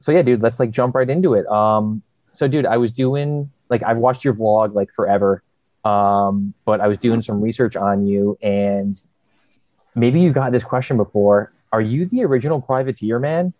so yeah, dude, let's like jump right into it. Um, so dude, I was doing like I've watched your vlog like forever, um, but I was doing some research on you, and maybe you got this question before. Are you the original privateer man?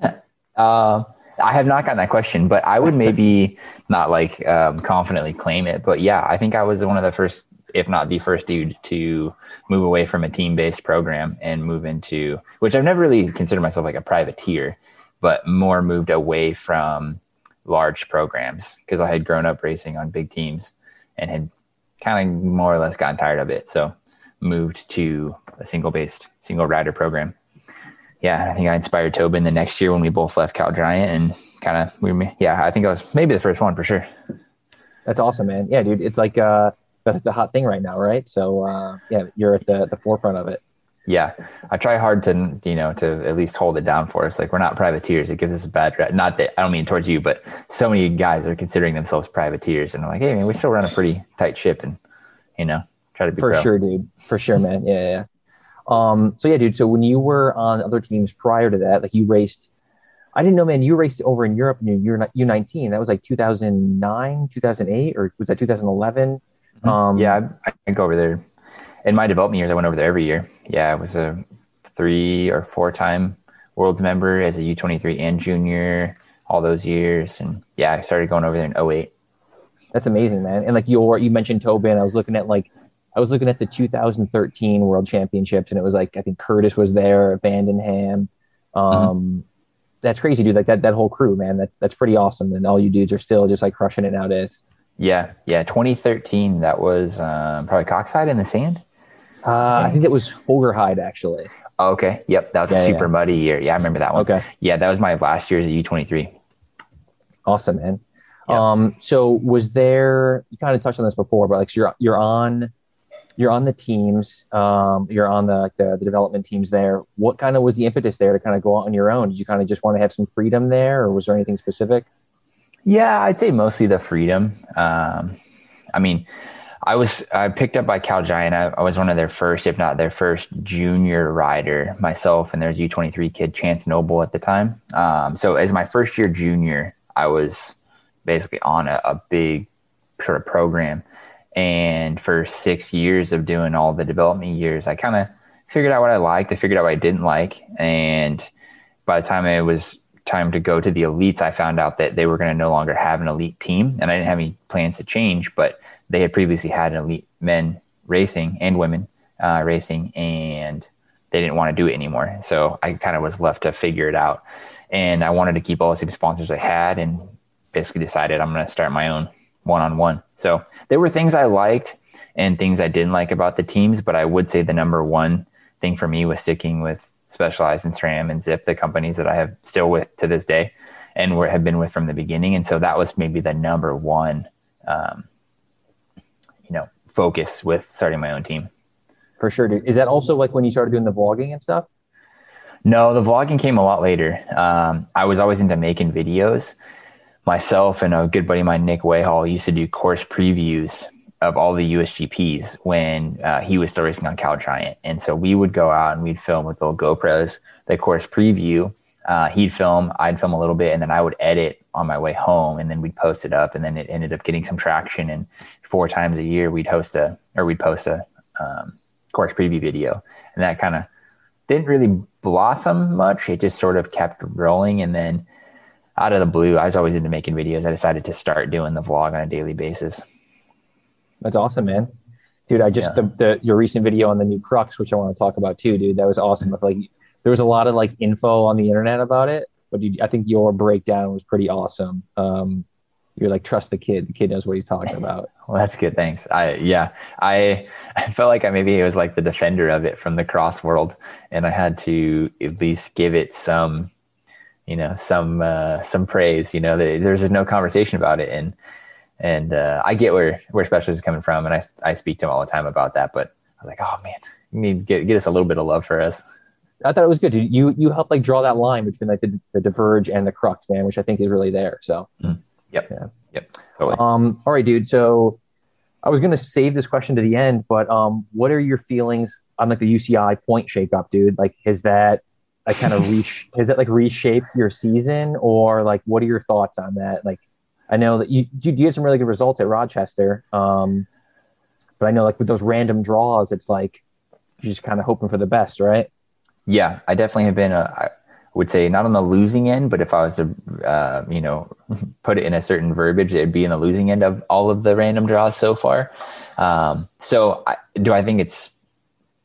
Uh, I have not gotten that question, but I would maybe not like um, confidently claim it. But yeah, I think I was one of the first, if not the first dude to move away from a team based program and move into, which I've never really considered myself like a privateer, but more moved away from large programs because I had grown up racing on big teams and had kind of more or less gotten tired of it. So moved to a single based, single rider program yeah, I think I inspired Tobin the next year when we both left Cal Giant and kind of we yeah, I think I was maybe the first one for sure. That's awesome, man. Yeah, dude, it's like uh that's the hot thing right now, right? So uh yeah, you're at the the forefront of it. Yeah, I try hard to you know to at least hold it down for us. Like we're not privateers. It gives us a bad rep. Not that I don't mean towards you, but so many guys are considering themselves privateers, and I'm like, hey man, we still run a pretty tight ship, and you know try to be for pro. sure, dude. For sure, man. Yeah, yeah. Um, so yeah, dude. So when you were on other teams prior to that, like you raced, I didn't know, man. You raced over in Europe in your U nineteen. That was like two thousand nine, two thousand eight, or was that two thousand eleven? Mm-hmm. Um, yeah, I, I go over there. In my development years, I went over there every year. Yeah, I was a three or four time world member as a U twenty three and junior all those years, and yeah, I started going over there in 08. That's amazing, man. And like your, you mentioned Tobin. I was looking at like I was looking at the 2013 World Championships, and it was like I think Curtis was there, Vandenham. Um, mm-hmm. That's crazy, dude. Like that that whole crew, man. That that's pretty awesome. And all you dudes are still just like crushing it nowadays. Yeah, yeah. 2013, that was um, probably Koksijde in the sand. Uh, I think it was Hoogerheide actually. Okay. Yep, that was yeah, a super yeah. muddy year. Yeah, I remember that one. Okay. Yeah, that was my last year as a U23. Awesome, man. Um, so was there? You kind of touched on this before, but like so you're you're on you're on the teams, um, you're on the, the, the development teams there. What kind of was the impetus there to kind of go out on your own? Did you kind of just want to have some freedom there, or was there anything specific? Yeah, I'd say mostly the freedom. Um, I mean, I was I picked up by Cal Giant. I, I, was one of their first, if not their first, junior rider myself, and there's U twenty three kid Chance Noble at the time. Um, so as my first year junior, I was basically on a, a big sort of program and for six years of doing all the development years, I kind of figured out what I liked. I figured out what I didn't like. And by the time it was time to go to the elites, I found out that they were going to no longer have an elite team. And I didn't have any plans to change, but they had previously had an elite men racing and women uh, racing, and they didn't want to do it anymore. So I kind of was left to figure it out. And I wanted to keep all the same sponsors I had and basically decided I'm going to start my own one on one. So there were things I liked and things I didn't like about the teams, but I would say the number one thing for me was sticking with Specialized and SRAM and Zipp, the companies that I have still with to this day and have been with from the beginning. And so that was maybe the number one, um, focus with starting my own team. For sure. Dude. Is that also like when you started doing the vlogging and stuff? No, the vlogging came a lot later. Um, I was always into making videos myself and a good buddy of mine, Nick Wayhall, used to do course previews of all the USGPs when uh, he was still racing on Cal Giant. And so we would go out and we'd film with little GoPros, the course preview. Uh, he'd film, I'd film a little bit, and then I would edit on my way home, and then we'd post it up, and then it ended up getting some traction. And four times a year, we'd host a or we'd post a um, course preview video, and that kind of didn't really blossom much. It just sort of kept rolling, and then out of the blue, I was always into making videos. I decided to start doing the vlog on a daily basis. That's awesome, man. Dude, I just yeah. the, the, your recent video on the new Crux, which I want to talk about too, dude. That was awesome. With Like there was a lot of like info on the internet about it, but you, I think your breakdown was pretty awesome. Um, you're like trust the kid. The kid knows what he's talking about. well, that's good. Thanks. I yeah, I I felt like I maybe he was like the defender of it from the cross world, and I had to at least give it some you know some uh, some praise. You know, there's no conversation about it, and and uh, I get where where Specialized is coming from, and I I speak to him all the time about that. But I was like, oh man, you need to get get us a little bit of love for us. I thought it was good. You you helped like draw that line between like the, the diverge and the crux, man, which I think is really there. So, mm. Yep, yeah. yep, totally. Um, all right, dude. So, I was gonna save this question to the end, but um, what are your feelings on like the UCI point shakeup, dude? Like, is that like kind of reach has that like reshaped your season or like what are your thoughts on that? Like I know that you you, you had some really good results at Rochester. Um, but I know like with those random draws, it's like you're just kind of hoping for the best, right? Yeah, I definitely have been a, I would say not on the losing end, but if I was to, uh, you know, put it in a certain verbiage, it'd be in the losing end of all of the random draws so far. Um, so I, do I think it's,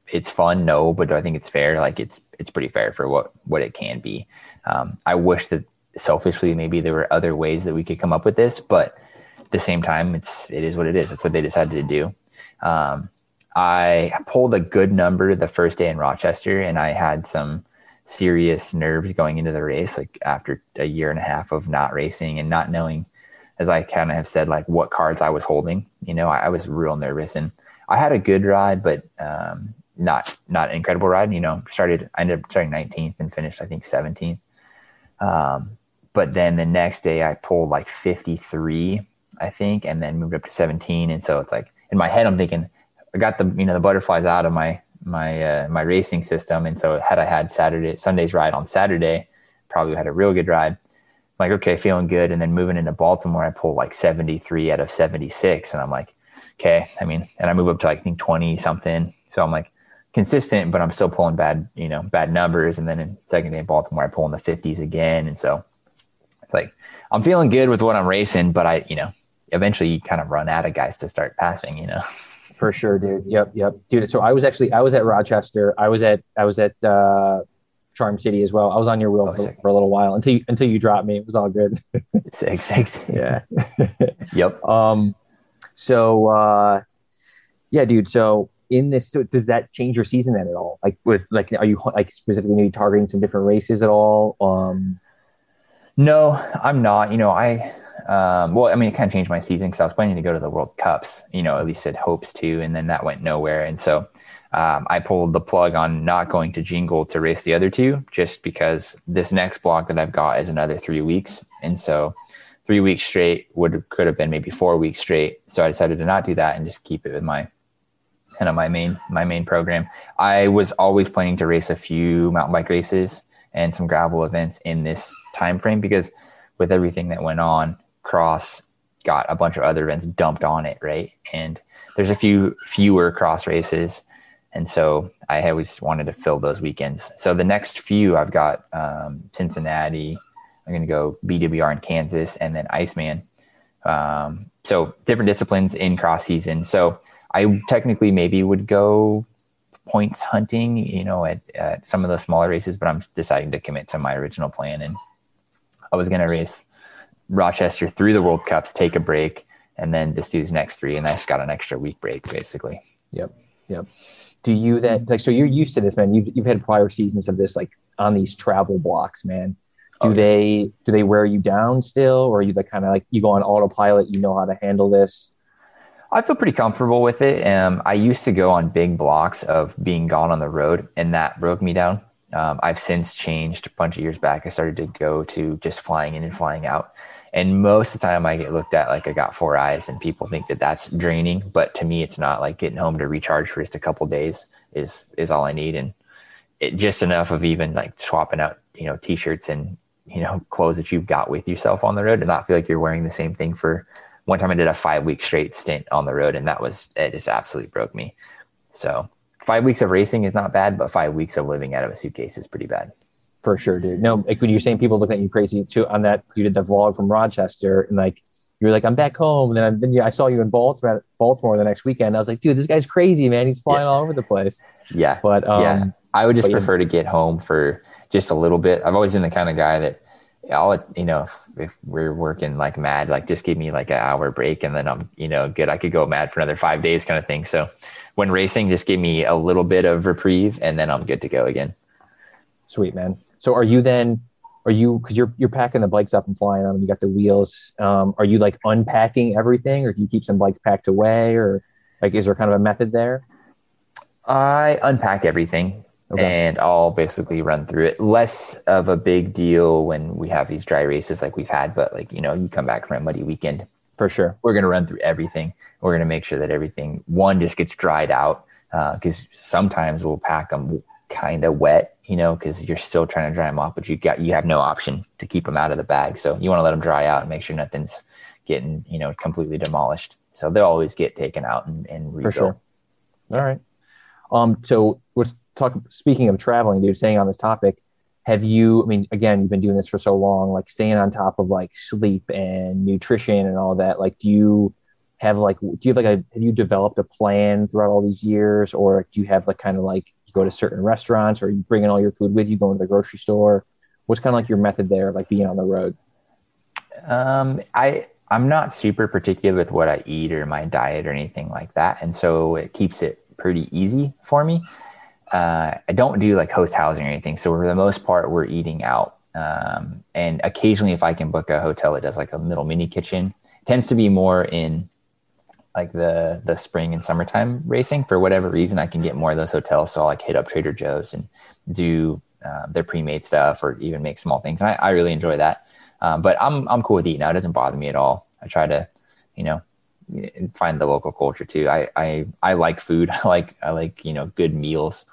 it's fun? No, but do I think it's fair? Like it's, it's pretty fair for what, what it can be. Um, I wish that selfishly, maybe there were other ways that we could come up with this, but at the same time, it's, it is what it is. That's what they decided to do. Um, I pulled a good number the first day in Rochester, and I had some serious nerves going into the race. Like after a year and a half of not racing and not knowing, as I kind of have said, like what cards I was holding. You know, I, I was real nervous, and I had a good ride, but um, not not an incredible ride. You know, started I ended up starting 19th and finished I think 17th. Um, but then the next day I pulled like 53, I think, and then moved up to 17. And so it's like in my head, I'm thinking, I got the you know the butterflies out of my my uh, my racing system, and so had I had Saturday Sunday's ride on Saturday, probably had a real good ride. I'm like okay, feeling good, and then moving into Baltimore, I pulled like 73 out of 76, and I'm like, okay, I mean, and I move up to like, I think 20 something, so I'm like consistent, but I'm still pulling bad you know bad numbers, and then in second day in Baltimore, I pull in the 50s again, and so it's like I'm feeling good with what I'm racing, but I you know eventually you kind of run out of guys to start passing, you know. For sure, dude. Yep, yep, dude. So I was actually I was at Rochester. I was at I was at uh, Charm City as well. I was on your wheel oh, for, for, a little while until you, until you dropped me. It was all good. six, six. Yeah. yep. Um. So, uh, yeah, dude. So in this, so does that change your season then at all? Like with like, are you like specifically maybe targeting some different races at all? Um. No, I'm not. You know, I um, well, I mean, it kind of changed my season because I was planning to go to the World Cups, you know, at least it hopes to, and then that went nowhere. And so um, I pulled the plug on not going to Jingle to race the other two just because this next block that I've got is another three weeks. And so three weeks straight would could have been maybe four weeks straight. So I decided to not do that and just keep it with my kind of my main my main program. I was always planning to race a few mountain bike races and some gravel events in this time frame because with everything that went on, cross got a bunch of other events dumped on it, right? And there's a few fewer cross races. And so I always wanted to fill those weekends. So the next few I've got um, Cincinnati, I'm going to go BWR in Kansas, and then Iceman. Um, so different disciplines in cross season. So I technically maybe would go points hunting, you know, at, at some of the smaller races, but I'm deciding to commit to my original plan. And I was going to race Rochester through the World Cups, take a break, and then just do these next three, and that's got an extra week break basically. Yep, yep. Do you that like so? You're used to this, man. You've you've had prior seasons of this, like on these travel blocks, man. Do okay. they do they wear you down still, or are you the kind of like you go on autopilot? You know how to handle this. I feel pretty comfortable with it. Um, I used to go on big blocks of being gone on the road, and that broke me down. Um, I've since changed a bunch of years back. I started to go to just flying in and flying out. And most of the time I get looked at like I got four eyes and people think that that's draining. But to me, it's not like getting home to recharge for just a couple days is, is all I need. And it just enough of even like swapping out, you know, t-shirts and, you know, clothes that you've got with yourself on the road and not feel like you're wearing the same thing for one time I did a five week straight stint on the road and that was, it just absolutely broke me. So five weeks of racing is not bad, but five weeks of living out of a suitcase is pretty bad. For sure, dude. No, like when you're saying people looking at you crazy too on that, you did the vlog from Rochester and like you were like, I'm back home. And then, then yeah, I saw you in Baltimore, Baltimore the next weekend. I was like, dude, this guy's crazy, man. He's flying yeah. all over the place. Yeah. But um, yeah, I would just prefer yeah. to get home for just a little bit. I've always been the kind of guy that I'll, you know, if, if, we're working like mad, like just give me like an hour break and then I'm, you know, good. I could go mad for another five days kind of thing. So when racing, just give me a little bit of reprieve and then I'm good to go again. Sweet, man. So are you then? Are you because you're you're packing the bikes up and flying on them? You got the wheels. Um, are you like unpacking everything, or do you keep some bikes packed away, or like is there kind of a method there? I unpack everything okay. and I'll basically run through it. Less of a big deal when we have these dry races like we've had, but like you know, you come back from a muddy weekend. For sure, we're gonna run through everything. We're gonna make sure that everything one just gets dried out because uh, sometimes we'll pack them kind of wet, you know, because you're still trying to dry them off, but you got you have no option to keep them out of the bag. So you want to let them dry out and make sure nothing's getting you know completely demolished. So they'll always get taken out and, and rebuilt. For sure. All right. Um. So let's talk. Speaking of traveling, dude, staying on this topic, have you? I mean, again, you've been doing this for so long. Like staying on top of like sleep and nutrition and all that. Like, do you? have like do you have like a have you developed a plan throughout all these years or do you have like kind of like you go to certain restaurants or you bring in all your food with you going to the grocery store what's kind of like your method there like being on the road? Um i i'm not super particular with what i eat or my diet or anything like that and so it keeps it pretty easy for me. Uh, i don't do like host housing or anything so for the most part we're eating out. Um, and occasionally if i can book a hotel that does like a little mini kitchen it tends to be more in like the the spring and summertime racing. For whatever reason i can get more of those hotels so i'll like hit up trader joe's and do uh, their pre-made stuff or even make small things and i, I really enjoy that. Um, but i'm i'm cool with eating out. It doesn't bother me at all. I try to you know find the local culture too. I i i like food. I like i like you know good meals.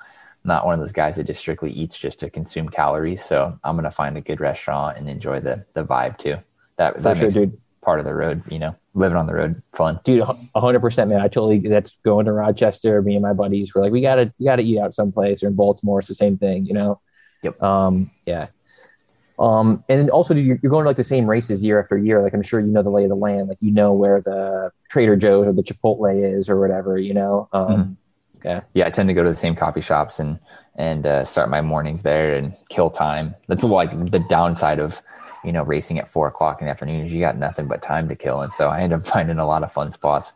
I'm not one of those guys that just strictly eats just to consume calories so i'm gonna find a good restaurant and enjoy the the vibe too. That that sure, makes dude. Part of the road you know living on the road fun. Dude, hundred percent, man. I totally that's going to Rochester. Me and my buddies were like, we gotta, we gotta eat out someplace. Or in Baltimore, it's the same thing, you know. Yep. Um. Yeah. Um. And also, you're, you're going to like the same races year after year. Like I'm sure you know the lay of the land. Like you know where the Trader Joe's or the Chipotle is or whatever. You know. Um. Mm-hmm. Yeah. Yeah. I tend to go to the same coffee shops and and uh, start my mornings there and kill time. That's like the downside of you know, racing at four o'clock in the afternoon is you got nothing but time to kill. And so I end up finding a lot of fun spots.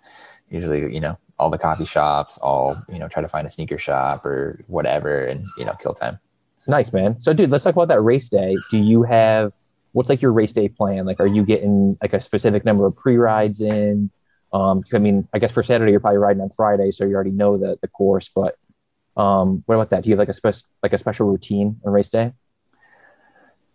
Usually, you know, all the coffee shops, all, you know, try to find a sneaker shop or whatever and, you know, kill time. Nice, man. So dude, let's talk about that race day. Do you have what's like your race day plan? Like, are you getting like a specific number of pre-rides in? Um, I mean, I guess for Saturday, you're probably riding on Friday, so you already know the, the course, but um, what about that? Do you have like a spec like a special routine on race day?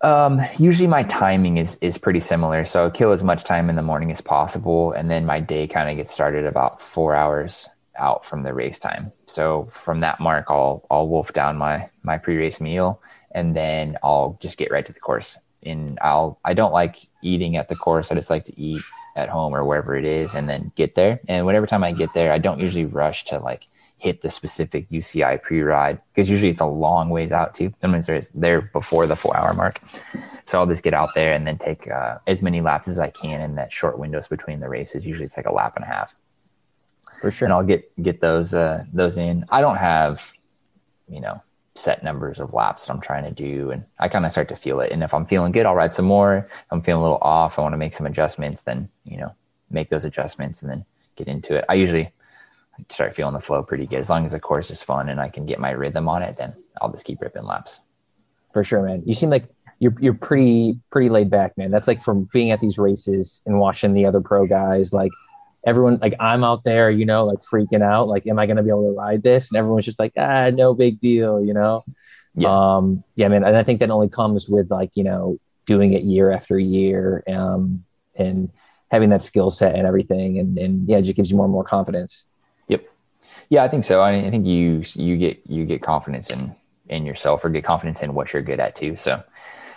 Um, usually my timing is is pretty similar. So I kill as much time in the morning as possible, and then my day kind of gets started about four hours out from the race time. So from that mark, I'll I'll wolf down my my pre race meal, and then I'll just get right to the course. And I'll I don't like eating at the course. I just like to eat at home or wherever it is, and then get there. And whatever time I get there, I don't usually rush to like hit the specific UCI pre-ride because usually it's a long ways out too. Sometimes they're there before the four hour mark. So I'll just get out there and then take uh, as many laps as I can in that short windows between the races. Usually it's like a lap and a half. For sure. And I'll get get those uh, those in. I don't have, you know, set numbers of laps that I'm trying to do, and I kind of start to feel it. And if I'm feeling good, I'll ride some more. If I'm feeling a little off, I want to make some adjustments. Then you know, make those adjustments and then get into it. I usually start feeling the flow pretty good. As long as the course is fun and I can get my rhythm on it, then I'll just keep ripping laps. For sure, man. You seem like you're you're pretty pretty laid back, man. That's like from being at these races and watching the other pro guys, like everyone like I'm out there, you know, like freaking out, like, am I gonna be able to ride this? And everyone's just like, ah, no big deal, you know? Yeah. Um, yeah, man. And I think that only comes with like, you know, doing it year after year, um, and having that skill set and everything. And and yeah, it just gives you more and more confidence. Yep. Yeah, I think so. I, I think you you get you get confidence in in yourself or get confidence in what you're good at too. So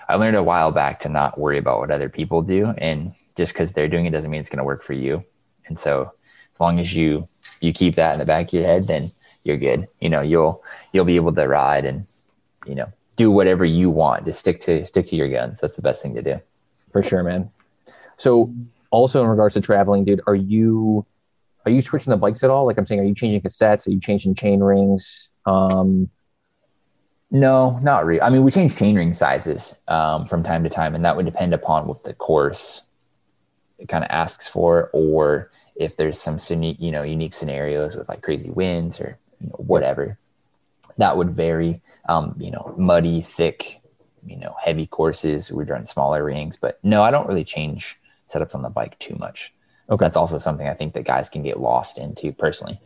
I learned a while back to not worry about what other people do, and just because they're doing it doesn't mean it's going to work for you. And so as long as you you keep that in the back of your head, then you're good. You know, you'll you'll be able to ride and you know do whatever you want. Just stick to stick to your guns. That's the best thing to do. For sure, man. So also in regards to traveling, dude, are you are you switching the bikes at all? Like I'm saying, are you changing cassettes? Are you changing chain rings? Um, no, not really. I mean, we change chain ring sizes um, from time to time, and that would depend upon what the course kind of asks for, or if there's some you know unique scenarios with like crazy winds or you know, whatever. That would vary. Um, you know, muddy, thick, you know, heavy courses. We're running smaller rings, but no, I don't really change setups on the bike too much. Okay. That's also something I think that guys can get lost into personally,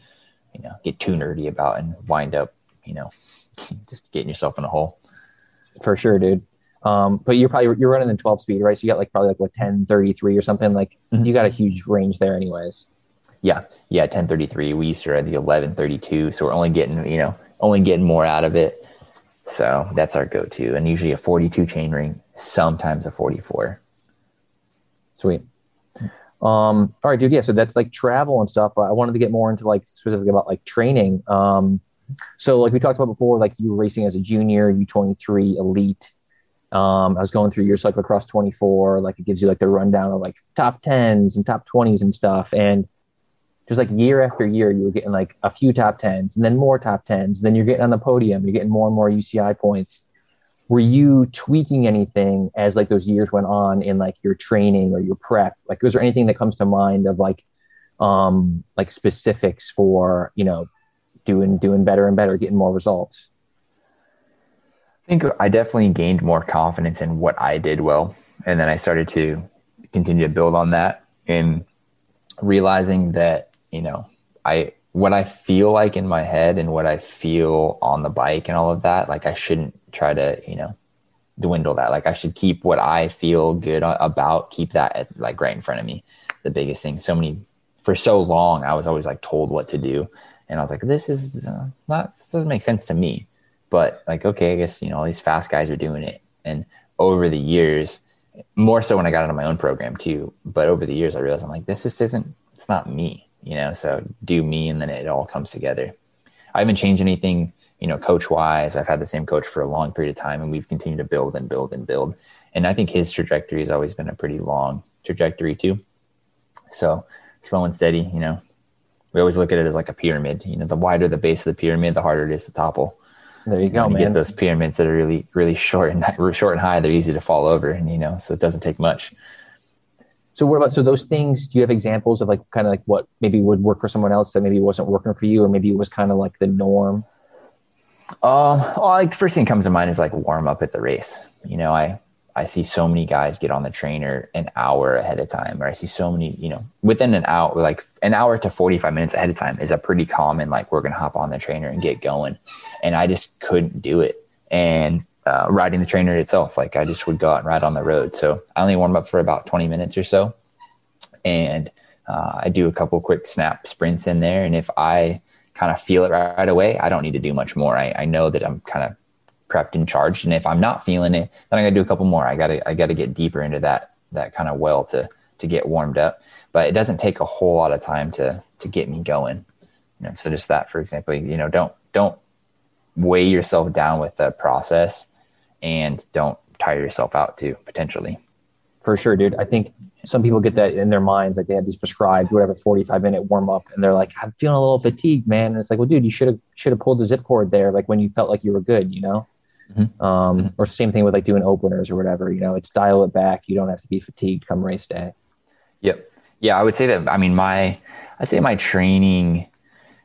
you know, get too nerdy about and wind up, you know, just getting yourself in a hole. For sure, dude. Um, but you're probably you're running in 12 speed, right? So you got like probably like what 1033 or something. Like mm-hmm. you got a huge range there, anyways. Yeah, yeah, 1033. We used to ride the 1132, so we're only getting you know only getting more out of it. So that's our go-to, and usually a 42 chain ring, sometimes a 44. Sweet. Um, all right, dude. Yeah, so that's like travel and stuff. I wanted to get more into like specifically about like training. Um, so like we talked about before, like you were racing as a junior, U23 elite. Um, I was going through your cyclocross 24, like it gives you like the rundown of like top 10s and top 20s and stuff. And just like year after year, you were getting like a few top 10s and then more top 10s. Then you're getting on the podium, you're getting more and more UCI points. Were you tweaking anything as like those years went on in like your training or your prep? Like, was there anything that comes to mind of like, um, like specifics for, you know, doing, doing better and better, getting more results? I think I definitely gained more confidence in what I did well. And then I started to continue to build on that and realizing that, you know, I, what I feel like in my head and what I feel on the bike and all of that, like I shouldn't try to, you know, dwindle that. Like I should keep what I feel good about, keep that at, like right in front of me. The biggest thing. So many, for so long, I was always like told what to do. And I was like, this is uh, not, this doesn't make sense to me but like, okay, I guess, you know, all these fast guys are doing it. And over the years, more so when I got into my own program too, but over the years I realized I'm like, this just isn't, it's not me, you know, so do me and then it all comes together. I haven't changed anything, you know, coach wise. I've had the same coach for a long period of time and we've continued to build and build and build. And I think his trajectory has always been a pretty long trajectory too. So slow and steady, you know, we always look at it as like a pyramid. You know, the wider the base of the pyramid, the harder it is to topple. There you go, you man. Get those pyramids that are really, really short and short and high. They're easy to fall over, and you know, so it doesn't take much. So what about so those things? Do you have examples of like kind of like what maybe would work for someone else that maybe wasn't working for you, or maybe it was kind of like the norm? Um, well, like the first thing that comes to mind is like warm up at the race. You know, I I see so many guys get on the trainer an hour ahead of time, or I see so many, you know, within an hour, like an hour to 45 minutes ahead of time is a pretty common, like, we're going to hop on the trainer and get going. And I just couldn't do it. And uh, riding the trainer itself, like, I just would go out and ride on the road. So I only warm up for about 20 minutes or so. And uh, I do a couple quick snap sprints in there. And if I kind of feel it right, right away, I don't need to do much more. I, I know that I'm kind of prepped and charged. And if I'm not feeling it, then I got to do a couple more. I got to I got to get deeper into that that kind of well to to get warmed up. But it doesn't take a whole lot of time to to get me going. You know, so just that, for example, you know, don't don't weigh yourself down with the process, and don't tire yourself out too potentially. For sure, dude. I think some people get that in their minds, like they have these prescribed whatever 45 minute warm up, and they're like, I'm feeling a little fatigued, man. And it's like, well, dude, you should have should have pulled the zip cord there, like when you felt like you were good, you know. Mm-hmm. Um. Or same thing with like doing openers or whatever. You know, it's dial it back. You don't have to be fatigued come race day. Yep. Yeah, I would say that. I mean, my I'd say my training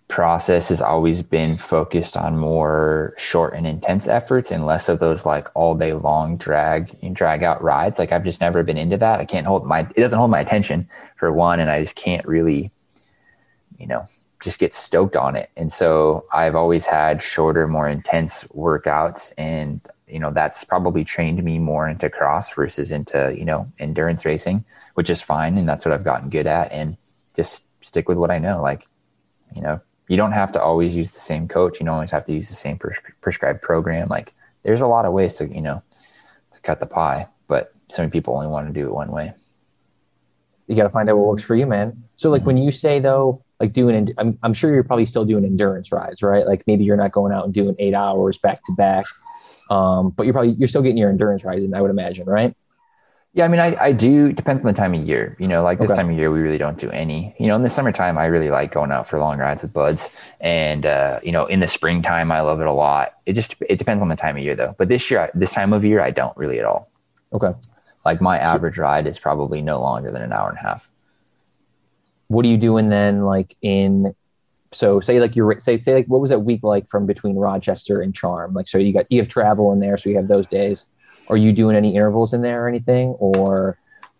process has always been focused on more short and intense efforts and less of those like all day long drag and drag out rides. Like I've just never been into that. I can't hold my it doesn't hold my attention for one, and I just can't really, you know, just get stoked on it. And so I've always had shorter, more intense workouts. And, you know, that's probably trained me more into cross versus into, you know, endurance racing, which is fine. And that's what I've gotten good at. And just stick with what I know. Like, you know, you don't have to always use the same coach. You don't always have to use the same pres- prescribed program. Like, there's a lot of ways to, you know, to cut the pie, but so many people only want to do it one way. You got to find out what works for you, man. So, like, mm-hmm. when you say though, like doing I'm, I'm sure you're probably still doing endurance rides right? Like maybe you're not going out and doing eight hours back to back um, but you're probably you're still getting your endurance rides and i would imagine right? Yeah i mean i, I do depends on the time of year you know like this okay. time of year we really don't do any you know in the summertime i really like going out for long rides with buds and uh, you know in the springtime i love it a lot. It just it depends on the time of year though but this year this time of year i don't really at all. Okay. Like my average ride is probably no longer than an hour and a half what are you doing then like in so say like you're say say like what was that week like from between rochester and charm like so you got you have travel in there so you have those days are you doing any intervals in there or anything or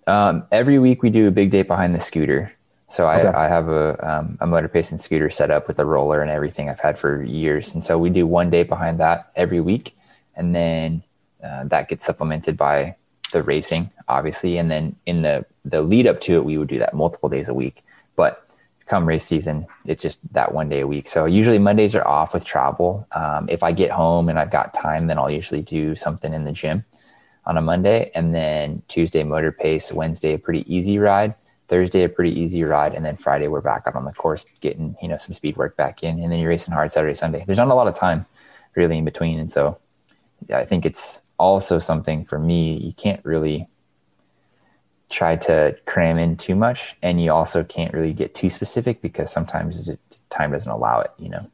um, every week we do a big day behind the scooter so I, okay. I have a, um, a motor pacing scooter set up with a roller and everything I've had for years. And so we do one day behind that every week. And then uh, that gets supplemented by the racing, obviously. And then in the, the lead up to it, we would do that multiple days a week come race season, it's just that one day a week. So usually Mondays are off with travel. Um, if I get home and I've got time, then I'll usually do something in the gym on a Monday, and then Tuesday motor pace, Wednesday a pretty easy ride, Thursday a pretty easy ride, and then Friday we're back out on the course getting you know some speed work back in, and then you're racing hard Saturday Sunday. There's not a lot of time really in between, and so yeah, I think it's also something for me. You can't really try to cram in too much and you also can't really get too specific because sometimes it, time doesn't allow it you know?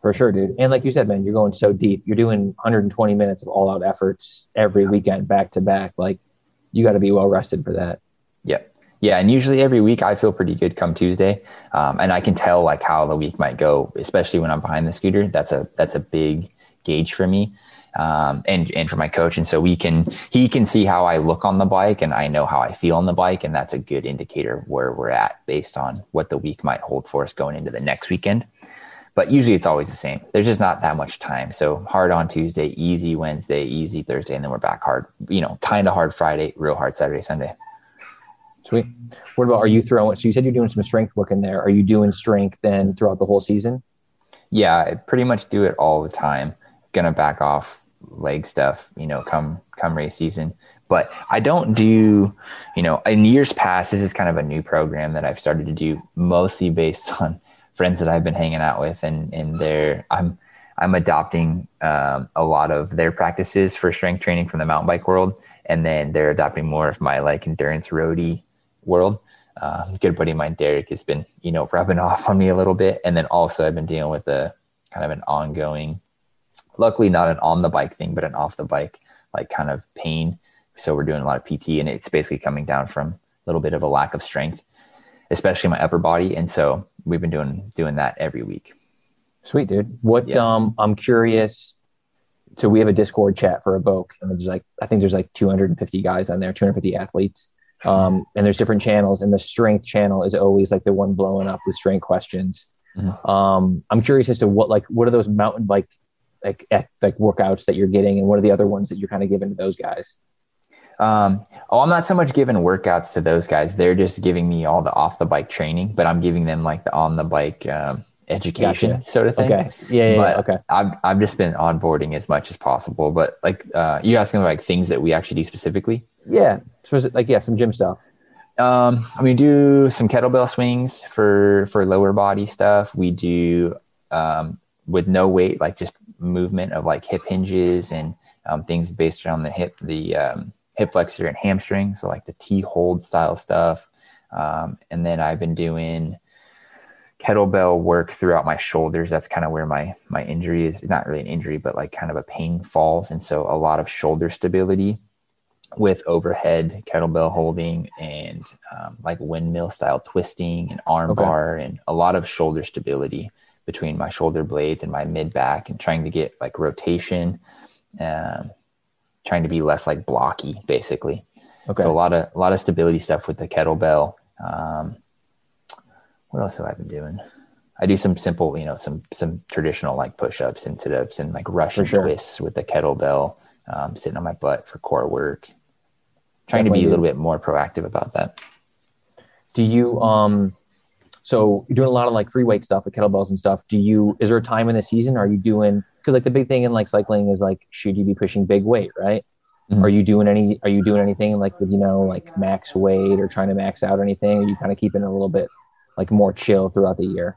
For sure dude. And like you said man you're going so deep. You're doing 120 minutes of all out efforts every weekend back to back. Like you got to be well rested for that. Yep. Yeah and usually every week i feel pretty good come tuesday. Um, and i can tell like how the week might go especially when i'm behind the scooter. That's a that's a big gauge for me um, and and for my coach. And so we can he can see how I look on the bike, and I know how I feel on the bike, and that's a good indicator of where we're at based on what the week might hold for us going into the next weekend. But usually it's always the same. There's just not that much time. So hard on Tuesday, easy Wednesday, easy Thursday, and then we're back hard. You know, kind of hard Friday, real hard Saturday, Sunday. Sweet. What about are you throwing? So you said you're doing some strength work in there. Are you doing strength then throughout the whole season? Yeah, I pretty much do it all the time. Gonna back off leg stuff, you know, come come race season. But I don't do, you know, in years past, this is kind of a new program that I've started to do mostly based on friends that I've been hanging out with and and they're I'm I'm adopting um, a lot of their practices for strength training from the mountain bike world, and then they're adopting more of my like endurance roadie world. Uh, good buddy of mine, Derek, has been you know rubbing off on me a little bit, and then also I've been dealing with a kind of an ongoing luckily not an on the bike thing, but an off the bike like kind of pain. So we're doing a lot of PT and it's basically coming down from a little bit of a lack of strength, especially my upper body. And so we've been doing doing that every week. Sweet dude. What yeah. um I'm curious. So we have a Discord chat for Evoke, and there's like I think there's like 250 guys on there, 250 athletes. Um, and there's different channels, and the strength channel is always like the one blowing up with strength questions. Mm-hmm. Um, I'm curious as to what like what are those mountain bike like like workouts that you're getting, and what are the other ones that you're kind of giving to those guys? Um, oh, I'm not so much giving workouts to those guys. They're just giving me all the off the bike training, but I'm giving them like the on the bike um, education gotcha. sort of thing. Okay. Yeah. yeah, but yeah okay. I've I've just been onboarding as much as possible. But like, uh, you asking like things that we actually do specifically? Yeah. Like yeah, some gym stuff. Um, I mean, do some kettlebell swings for for lower body stuff. We do um, with no weight, like just movement of like hip hinges and um, things based around the hip, the um, hip flexor and hamstring. So like the T hold style stuff. Um, and then I've been doing kettlebell work throughout my shoulders. That's kind of where my my injury is. Not really an injury, but like kind of a pain falls. And so a lot of shoulder stability with overhead kettlebell holding and um, like windmill style twisting and arm okay. bar and a lot of shoulder stability between my shoulder blades and my mid back and trying to get like rotation, um, trying to be less like blocky basically. Okay. So a lot of, a lot of stability stuff with the kettlebell. Um, what else have I been doing? I do some simple, you know, some, some traditional like push-ups and sit-ups and like Russian sure. twists with the kettlebell, um, sitting on my butt for core work, trying Definitely to be a little bit more proactive about that. Do you, um, so you're doing a lot of like free weight stuff, like kettlebells and stuff. Do you? Is there a time in the season? Are you doing? Because like the big thing in like cycling is like, should you be pushing big weight, right? Mm-hmm. Are you doing any? Are you doing anything like with you know like max weight or trying to max out anything? Are you kind of keeping it a little bit like more chill throughout the year?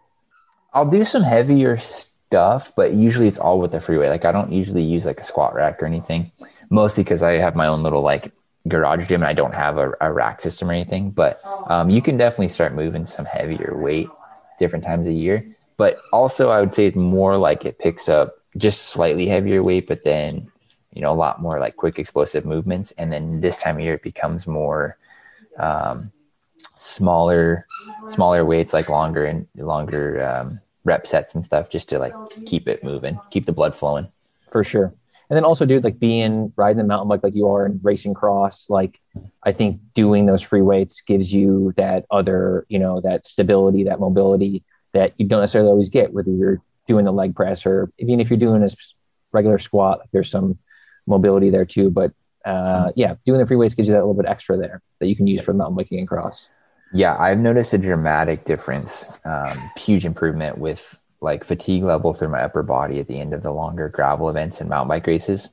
I'll do some heavier stuff, but usually it's all with the free weight. Like I don't usually use like a squat rack or anything, mostly because I have my own little like garage gym and I don't have a, a rack system or anything, but um, you can definitely start moving some heavier weight different times a year. But also, I would say it's more like it picks up just slightly heavier weight, but then you know a lot more like quick explosive movements. And then this time of year, it becomes more um, smaller, smaller weights, like longer and longer um, rep sets and stuff, just to like keep it moving, keep the blood flowing. For sure and then also dude like being riding the mountain bike like you are and racing cross like i think doing those free weights gives you that other you know that stability that mobility that you don't necessarily always get whether you're doing the leg press or even if you're doing a regular squat there's some mobility there too. But uh, yeah doing the free weights gives you that little bit extra there that you can use for mountain biking and cross. Yeah, I've noticed a dramatic difference, um, huge improvement with like fatigue level through my upper body at the end of the longer gravel events and mountain bike races.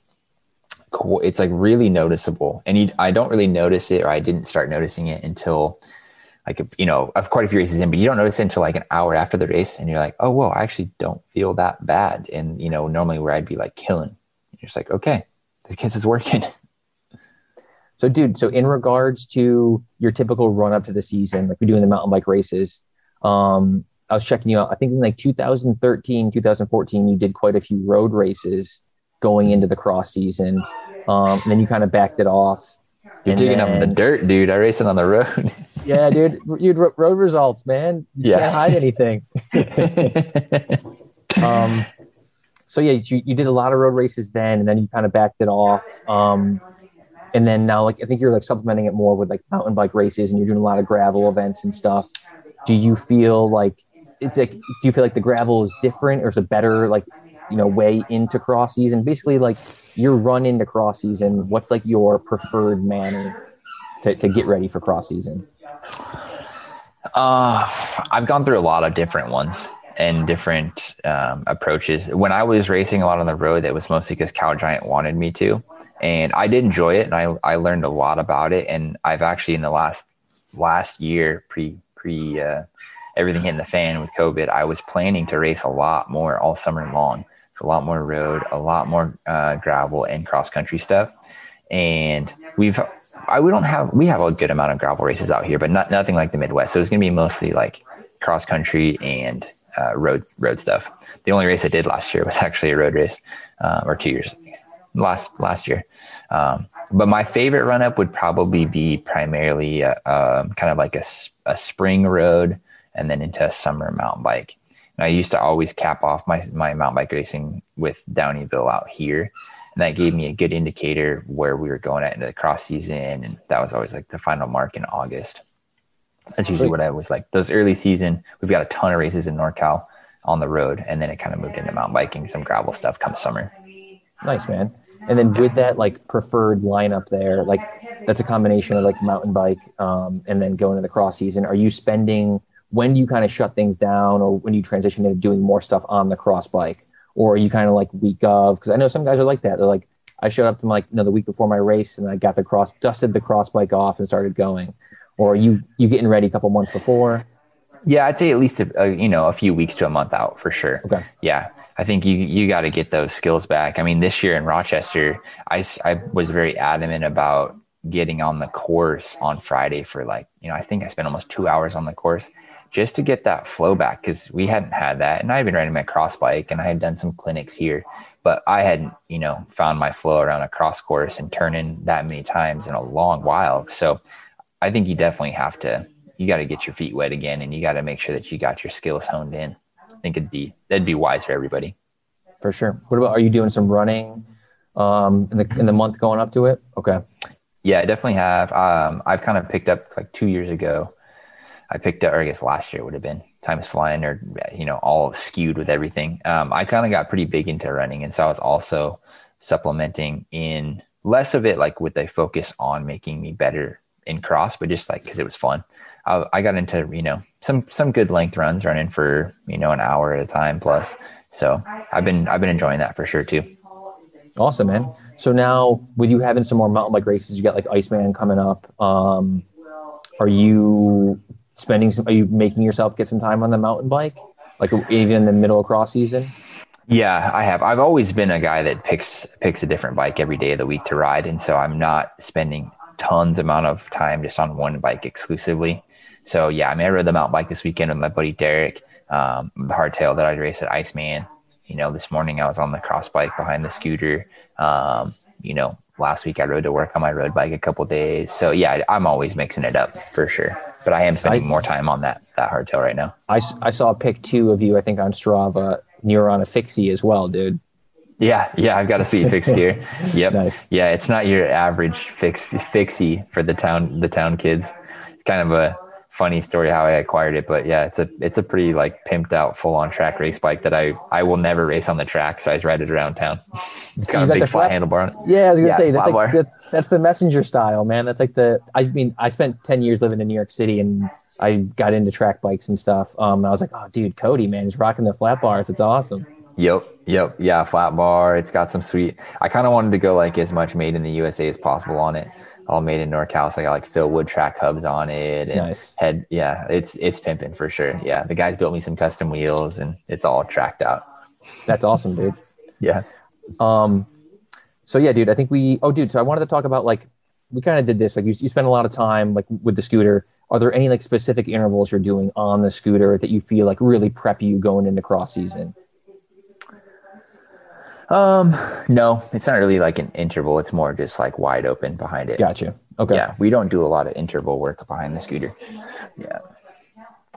It's like really noticeable, and you, I don't really notice it, or I didn't start noticing it until like you know, I've quite a few races in, but you don't notice it until like an hour after the race, and you're like, oh, whoa, I actually don't feel that bad. And you know, normally where I'd be like killing, you're just like, okay, this kiss is working. So, dude, so in regards to your typical run up to the season, like we do in the mountain bike races, um, I was checking you out. I think in like 2013, 2014, you did quite a few road races going into the cross season. Um, and then you kind of backed it off. You're digging then, up the dirt, dude. I racing on the road. yeah, dude. You road results, man. You yeah. can't hide anything. um, so yeah, you, you did a lot of road races then, and then you kind of backed it off. Um, and then now like i think you're like supplementing it more with like mountain bike races and you're doing a lot of gravel events and stuff do you feel like it's like do you feel like the gravel is different or is it better like you know way into cross season? Basically like your run into cross season. What's like your preferred manner to, to get ready for cross season? Uh i've gone through a lot of different ones and different um, approaches. When i was racing a lot on the road that was mostly because Cal Giant wanted me to and I did enjoy it, and I I learned a lot about it. And I've actually in the last last year, pre pre uh, everything hitting the fan with COVID, I was planning to race a lot more all summer long. So a lot more road, a lot more uh, gravel and cross country stuff. And we've I we don't have we have a good amount of gravel races out here, but not nothing like the Midwest. So it's gonna be mostly like cross country and uh, road road stuff. The only race I did last year was actually a road race, uh, or two years last last year. Um, but my favorite run up would probably be primarily a, um, kind of like a, a spring road and then into a summer mountain bike. And I used to always cap off my, my mountain bike racing with Downieville out here. And that gave me a good indicator where we were going at into the cross season. And that was always like the final mark in August. That's usually what I was like. Those early season, we've got a ton of races in NorCal on the road. And then it kind of moved into mountain biking, some gravel stuff come summer. Nice, man. And then with that like preferred lineup there, like that's a combination of like mountain bike um, and then going to the cross season. Are you spending when do you kind of shut things down or when you transition into doing more stuff on the cross bike? Or are you kind of like week of? Because I know some guys are like that. They're like, I showed up to like you know the week before my race and I got the cross, dusted the cross bike off and started going. Or are you you getting ready a couple months before? Yeah, I'd say at least a, a, you know a few weeks to a month out for sure. Okay. Yeah, I think you you got to get those skills back. I mean, this year in Rochester, I I was very adamant about getting on the course on Friday for like you know I think I spent almost two hours on the course just to get that flow back because we hadn't had that, and I had been riding my cross bike and I had done some clinics here, but I hadn't you know found my flow around a cross course and turning that many times in a long while. So I think you definitely have to you got to get your feet wet again, and you got to make sure that you got your skills honed in. I think it'd be that'd be wise for everybody. For sure. What about? Are you doing some running um, in the in the month going up to it? Okay. Yeah, I definitely have. Um, I've kind of picked up like two years ago. I picked up, or I guess last year would have been. times flying, or you know, all skewed with everything. Um, I kind of got pretty big into running, and so I was also supplementing in less of it like with a focus on making me better in cross, but just like because it was fun. I, I got into you know some some good length runs, running for you know an hour at a time plus. So I've been I've been enjoying that for sure too. Awesome, man. So now with you having some more mountain bike races, you got like Iceman coming up. Um, are you spending some? Are you making yourself get some time on the mountain bike, like even in the middle of cross season? Yeah, I have. I've always been a guy that picks picks a different bike every day of the week to ride, and so I'm not spending tons amount of time just on one bike exclusively. So yeah, I mean, I rode the mountain bike this weekend with my buddy Derek, um, the hardtail that I raced at Iceman. You know, this morning I was on the cross bike behind the scooter. Um, you know, last week I rode to work on my road bike a couple days. So yeah, I'm always mixing it up for sure. But I am spending I, more time on that that hardtail right now. I, I saw a pic two of you, I think on Strava. You're on a fixie as well, dude. Yeah, yeah, I've got a sweet fix gear. Yep. Nice. Yeah, it's not your average fix fixie for the town the town kids. It's kind of a funny story how I acquired it, but yeah, it's a it's a pretty like pimped out full on track race bike that I I will never race on the track, so I just ride it around town. It's got a big flat, handlebar on it. Yeah, I was gonna yeah, say that's like the, that's the messenger style, man. That's like the I mean I spent ten years living in New York City and I got into track bikes and stuff. Um, I was like, oh, dude, Cody, man, he's rocking the flat bars. It's awesome. Yep, yep, yeah, flat bar. It's got some sweet. I kind of wanted to go like as much made in the USA as possible on it. All made in NorCal. So I got like Phil Wood track hubs on it and Nice. head. Yeah, it's it's pimping for sure. Yeah, the guys built me some custom wheels and it's all tracked out. That's awesome, dude. Yeah. Um, so yeah, dude, I think we. Oh, dude, so I wanted to talk about like we kind of did this. Like you, you spend a lot of time like with the scooter. Are there any like specific intervals you're doing on the scooter that you feel like really prep you going into cross season? Um, no, it's not really like an interval. It's more just like wide open behind it. Gotcha. Okay. Yeah, we don't do a lot of interval work behind the scooter. Yeah.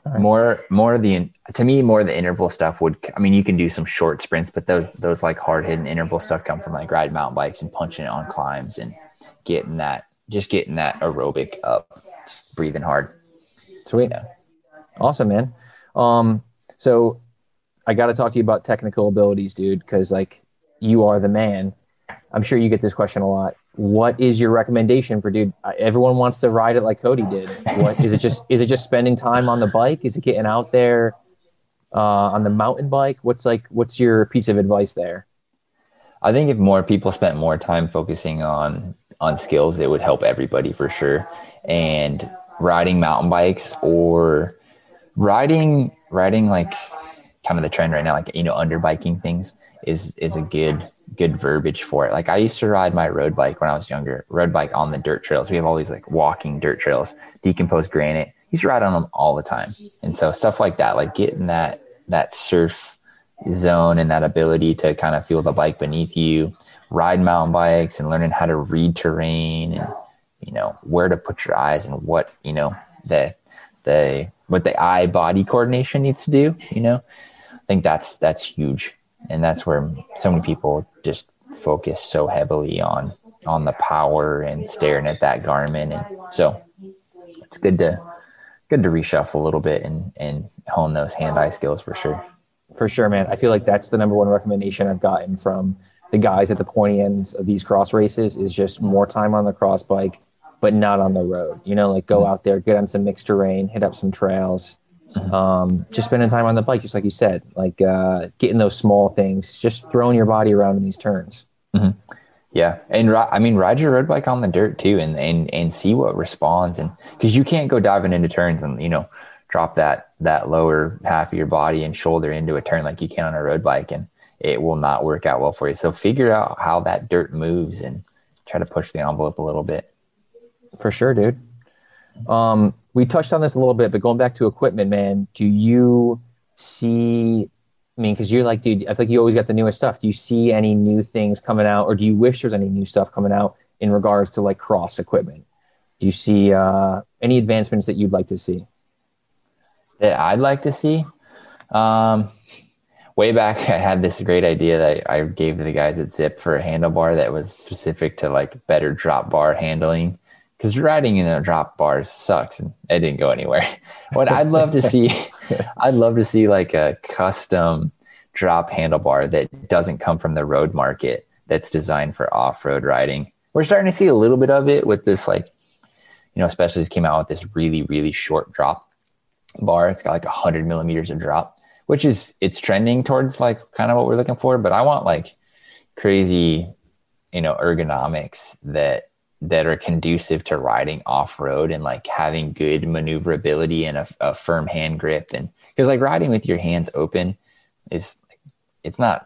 Right. More, more of the to me, more of the interval stuff would. I mean, you can do some short sprints, but those those like hard hitting interval stuff come from like riding mountain bikes and punching it on climbs and getting that, just getting that aerobic up, just breathing hard. Sweet. Yeah. Awesome, man. Um, so I got to talk to you about technical abilities, dude, because like you are the man. I'm sure you get this question a lot. What is your recommendation for dude? Everyone wants to ride it like Cody did. What is it? Just is it just spending time on the bike? Is it getting out there uh, on the mountain bike? What's like? What's your piece of advice there? I think if more people spent more time focusing on on skills, it would help everybody for sure. And riding mountain bikes or riding riding like kind of the trend right now, like you know, underbiking things is is a good good verbiage for it. Like I used to ride my road bike when I was younger, road bike on the dirt trails. We have all these like walking dirt trails, decomposed granite. Used to ride on them all the time. And so stuff like that, like getting that that surf zone and that ability to kind of feel the bike beneath you, ride mountain bikes and learning how to read terrain and you know where to put your eyes and what you know the the what the eye body coordination needs to do you know i think that's that's huge and that's where so many people just focus so heavily on on the power and staring at that Garmin and so it's good to good to reshuffle a little bit and and hone those hand eye skills for sure For sure, man. I feel like that's the number one recommendation I've gotten from the guys at the pointy ends of these cross races is just more time on the cross bike, but not on the road. You know, like go mm-hmm. out there, get on some mixed terrain, hit up some trails. Um, just spending time on the bike, just like you said, like uh, getting those small things, just throwing your body around in these turns. Yeah, and ri- I mean, ride your road bike on the dirt too, and and and see what responds, and because you can't go diving into turns and you know drop that that lower half of your body and shoulder into a turn like you can on a road bike, and it will not work out well for you. So figure out how that dirt moves and try to push the envelope a little bit. For sure, dude. Um, we touched on this a little bit, but going back to equipment, man, do you see? I mean, because you're like, dude, I think like you always got the newest stuff. Do you see any new things coming out, or do you wish there's any new stuff coming out in regards to like cross equipment? Do you see uh, any advancements that you'd like to see? that I'd like to see. Um, way back, I had this great idea that I gave to the guys at Zipp for a handlebar that was specific to like better drop bar handling. Because riding in a drop bar sucks, and it didn't go anywhere. What I'd love to see, I'd love to see like a custom drop handlebar that doesn't come from the road market. That's designed for off-road riding. We're starting to see a little bit of it with this, like, you know, Specialized came out with this really, really short drop bar. It's got like 100 millimeters of drop, which is it's trending towards like kind of what we're looking for. But I want like crazy, you know, ergonomics that that are conducive to riding off road and like having good maneuverability and a, a firm hand grip. And because like riding with your hands open is it's not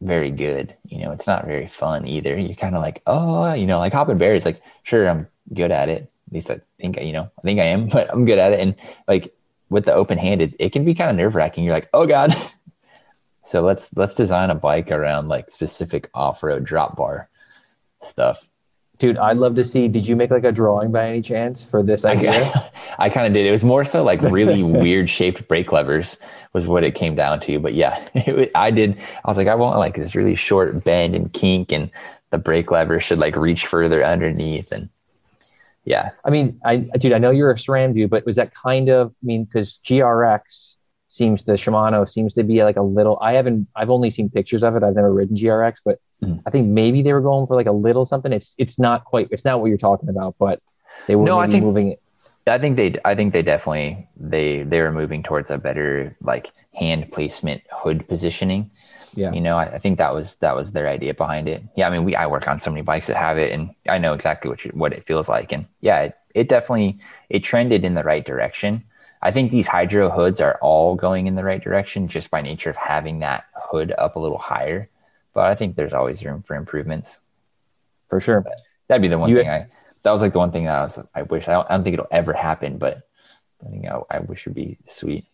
very good. You know, it's not very fun either. You're kind of like, oh, you know, like hopping barriers. Like, sure, I'm good at it. At least I think, you know, I think I am, but I'm good at it. And like with the open handed, it can be kind of nerve wracking. You're like, oh god. so let's let's design a bike around like specific off road drop bar stuff. Dude, I'd love to see. Did you make like a drawing by any chance for this idea? I, I kind of did. It was more so like really weird shaped brake levers was what it came down to. But yeah, it, I did. I was like, I want like this really short bend and kink, and the brake lever should like reach further underneath. And yeah, I mean, I dude, I know you're a SRAM dude, but was that kind of? I mean, because GRX seems the Shimano seems to be like a little. I haven't. I've only seen pictures of it. I've never ridden GRX, but Mhm. I think maybe they were going for like a little something. It's it's not quite. It's not what you're talking about, but they were No, I think- moving it. I think they I think they definitely they they were moving towards a better like hand placement hood positioning. Yeah. You know, I, I, think that was that was their idea behind it. Yeah, I mean, we I work on so many bikes that have it, and I know exactly what you, what it feels like. And yeah, it, it definitely it trended in the right direction. I think these hydro hoods are all going in the right direction just by nature of having that hood up a little higher. But I think there's always room for improvements. For sure. But that'd be the one you thing I that was like the one thing that I was I wish I don't, I don't think it'll ever happen, but I think I, I wish would be sweet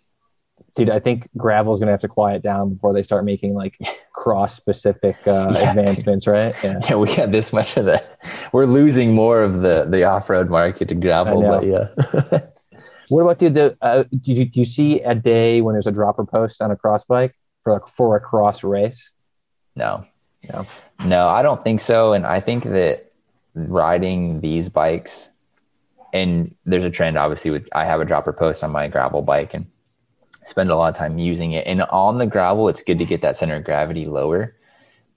dude, I think gravel's gonna have to quiet down before they start making like cross specific uh, yeah. advancements, right? Yeah. yeah, we got this much of that. We're losing more of the the off road market to gravel, but yeah. what about dude? The uh, do you do you see a day when there's a dropper post on a cross bike for like for a cross race? No, no, no. I don't think so, and I think that riding these bikes and there's a trend obviously with I have a dropper post on my gravel bike and spend a lot of time using it. And on the gravel, it's good to get that center of gravity lower.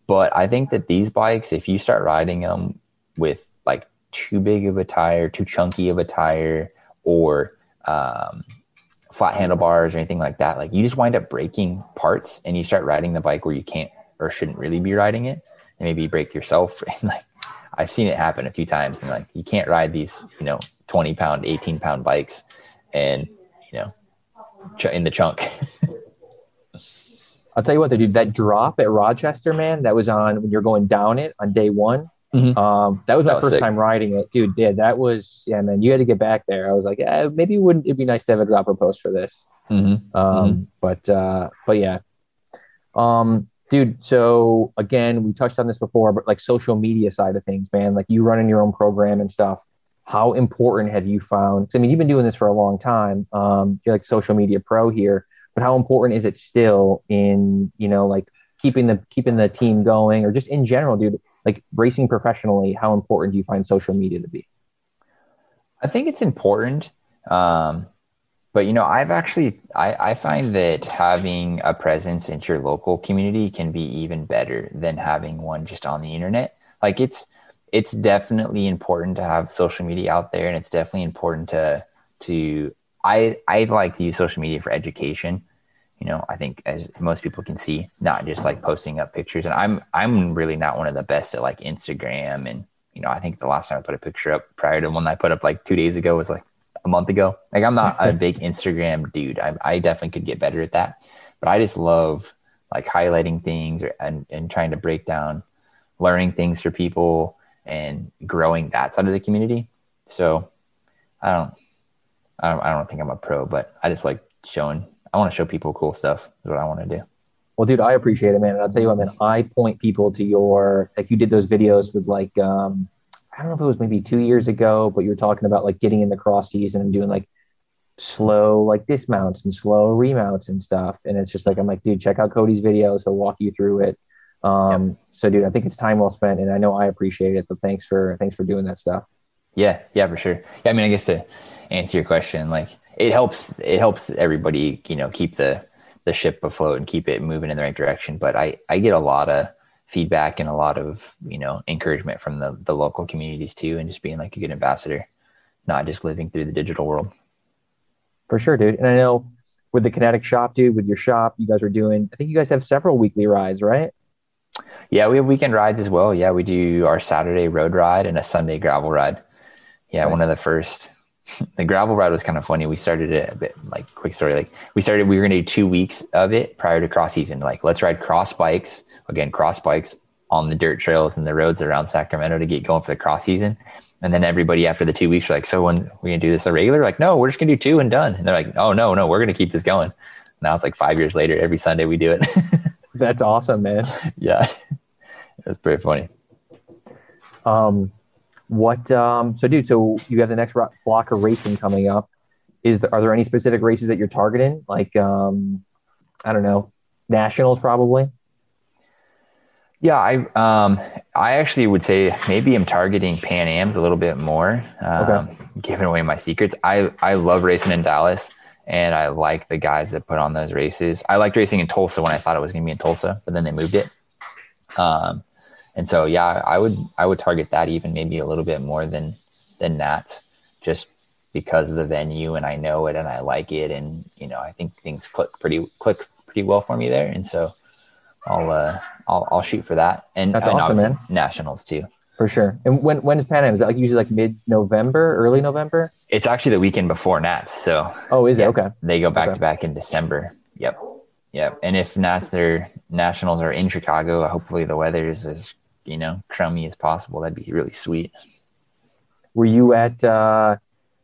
But I think that these bikes, if you start riding them with like too big of a tire, too chunky of a tire, or um, flat handlebars or anything like that, like you just wind up breaking parts and you start riding the bike where you can't or shouldn't really be riding it. And maybe you break yourself. And like I've seen it happen a few times. And like you can't ride these, you know, 20 pound, 18 pound bikes and, you know, in the chunk. I'll tell you what, dude, that drop at Rochester, man, that was on when you're going down it on day one. Mm-hmm. Um, that was my that was first sick. time riding it, dude. Yeah, that was yeah, man. You had to get back there. I was like, yeah, maybe it wouldn't it be nice to have a dropper post for this? Mm-hmm. Um, mm-hmm. but uh, but yeah, um, dude. So again, we touched on this before, but like social media side of things, man. Like you running your own program and stuff how important have you found? I mean, you've been doing this for a long time. Um, you're like social media pro here, but how important is it still in you know like keeping the keeping the team going, or just in general, dude? Like racing professionally, how important do you find social media to be? I think it's important. Um, but you know, I've actually I, I find that having a presence in your local community can be even better than having one just on the internet. Like it's it's definitely important to have social media out there and it's definitely important to to i i like to use social media for education you know i think as most people can see not just like posting up pictures. And i'm i'm really not one of the best at like instagram. And you know i think the last time i put a picture up prior to one i put up like two days ago was like a month ago. Like i'm not a big instagram dude. I, I definitely could get better at that. But i just love like highlighting things or, and, and trying to break down learning things for people and growing that side of the community. So I don't, I don't, I don't think I'm a pro, but I just like showing, I want to show people cool stuff is what I want to do. Well, dude, I appreciate it, man. And I'll tell you what, man, I point people to your, like you did those videos with like, um, I don't know if it was maybe two years ago, but you were talking about like getting in the cross season and doing like slow like dismounts and slow remounts and stuff. And it's just like, I'm like, dude, check out Cody's videos. He'll walk you through it. Um, yep. So, dude, I think it's time well spent, and I know I appreciate it. But thanks for thanks for doing that stuff. Yeah, yeah, for sure. Yeah, I mean, I guess to answer your question, like it helps it helps everybody, you know, keep the the ship afloat and keep it moving in the right direction. But I I get a lot of feedback and a lot of you know encouragement from the the local communities too, and just being like a good ambassador, not just living through the digital world. For sure, dude. And I know with the Kinetic Shop, dude, with your shop, you guys are doing. I think you guys have several weekly rides, right? Yeah, we have weekend rides as well. Yeah, we do our Saturday road ride and a Sunday gravel ride. Yeah, nice. one of the first. The gravel ride was kind of funny. We started it a bit like quick story. Like we started, we were gonna do two weeks of it prior to cross season. Like let's ride cross bikes again, cross bikes on the dirt trails and the roads around Sacramento to get going for the cross season. And then everybody after the two weeks were like, "So when we gonna do this a regular?" Like, no, we're just gonna do two and done. And they're like, "Oh no, no, we're gonna keep this going." Now it's like five years later. Every Sunday we do it. That's awesome, man. yeah. It's pretty funny. Um, what? Um, so, dude. So you have the next block of racing coming up. Is there, are there any specific races that you're targeting? Like, um, I don't know, nationals probably. Yeah, I um, I actually would say maybe I'm targeting Pan Am's a little bit more. Um, okay. Giving away my secrets. I I love racing in Dallas, and I like the guys that put on those races. I liked racing in Tulsa when I thought it was going to be in Tulsa, but then they moved it. Um, and so yeah, I would I would target that even maybe a little bit more than than Nats, just because of the venue and I know it and I like it and you know I think things click pretty click pretty well for me there and so I'll uh I'll I'll shoot for that and, That's and awesome, man. nationals too. For sure. And when when is Pan Am? Is that like usually like mid November, early November? It's actually the weekend before Nats, so Oh, is Yeah. it? Okay. they go back Okay. to back in December. Yep. Yep. And if Nats their nationals are in Chicago, hopefully the weather is as you know crummy as possible. That'd be really sweet. Were you at uh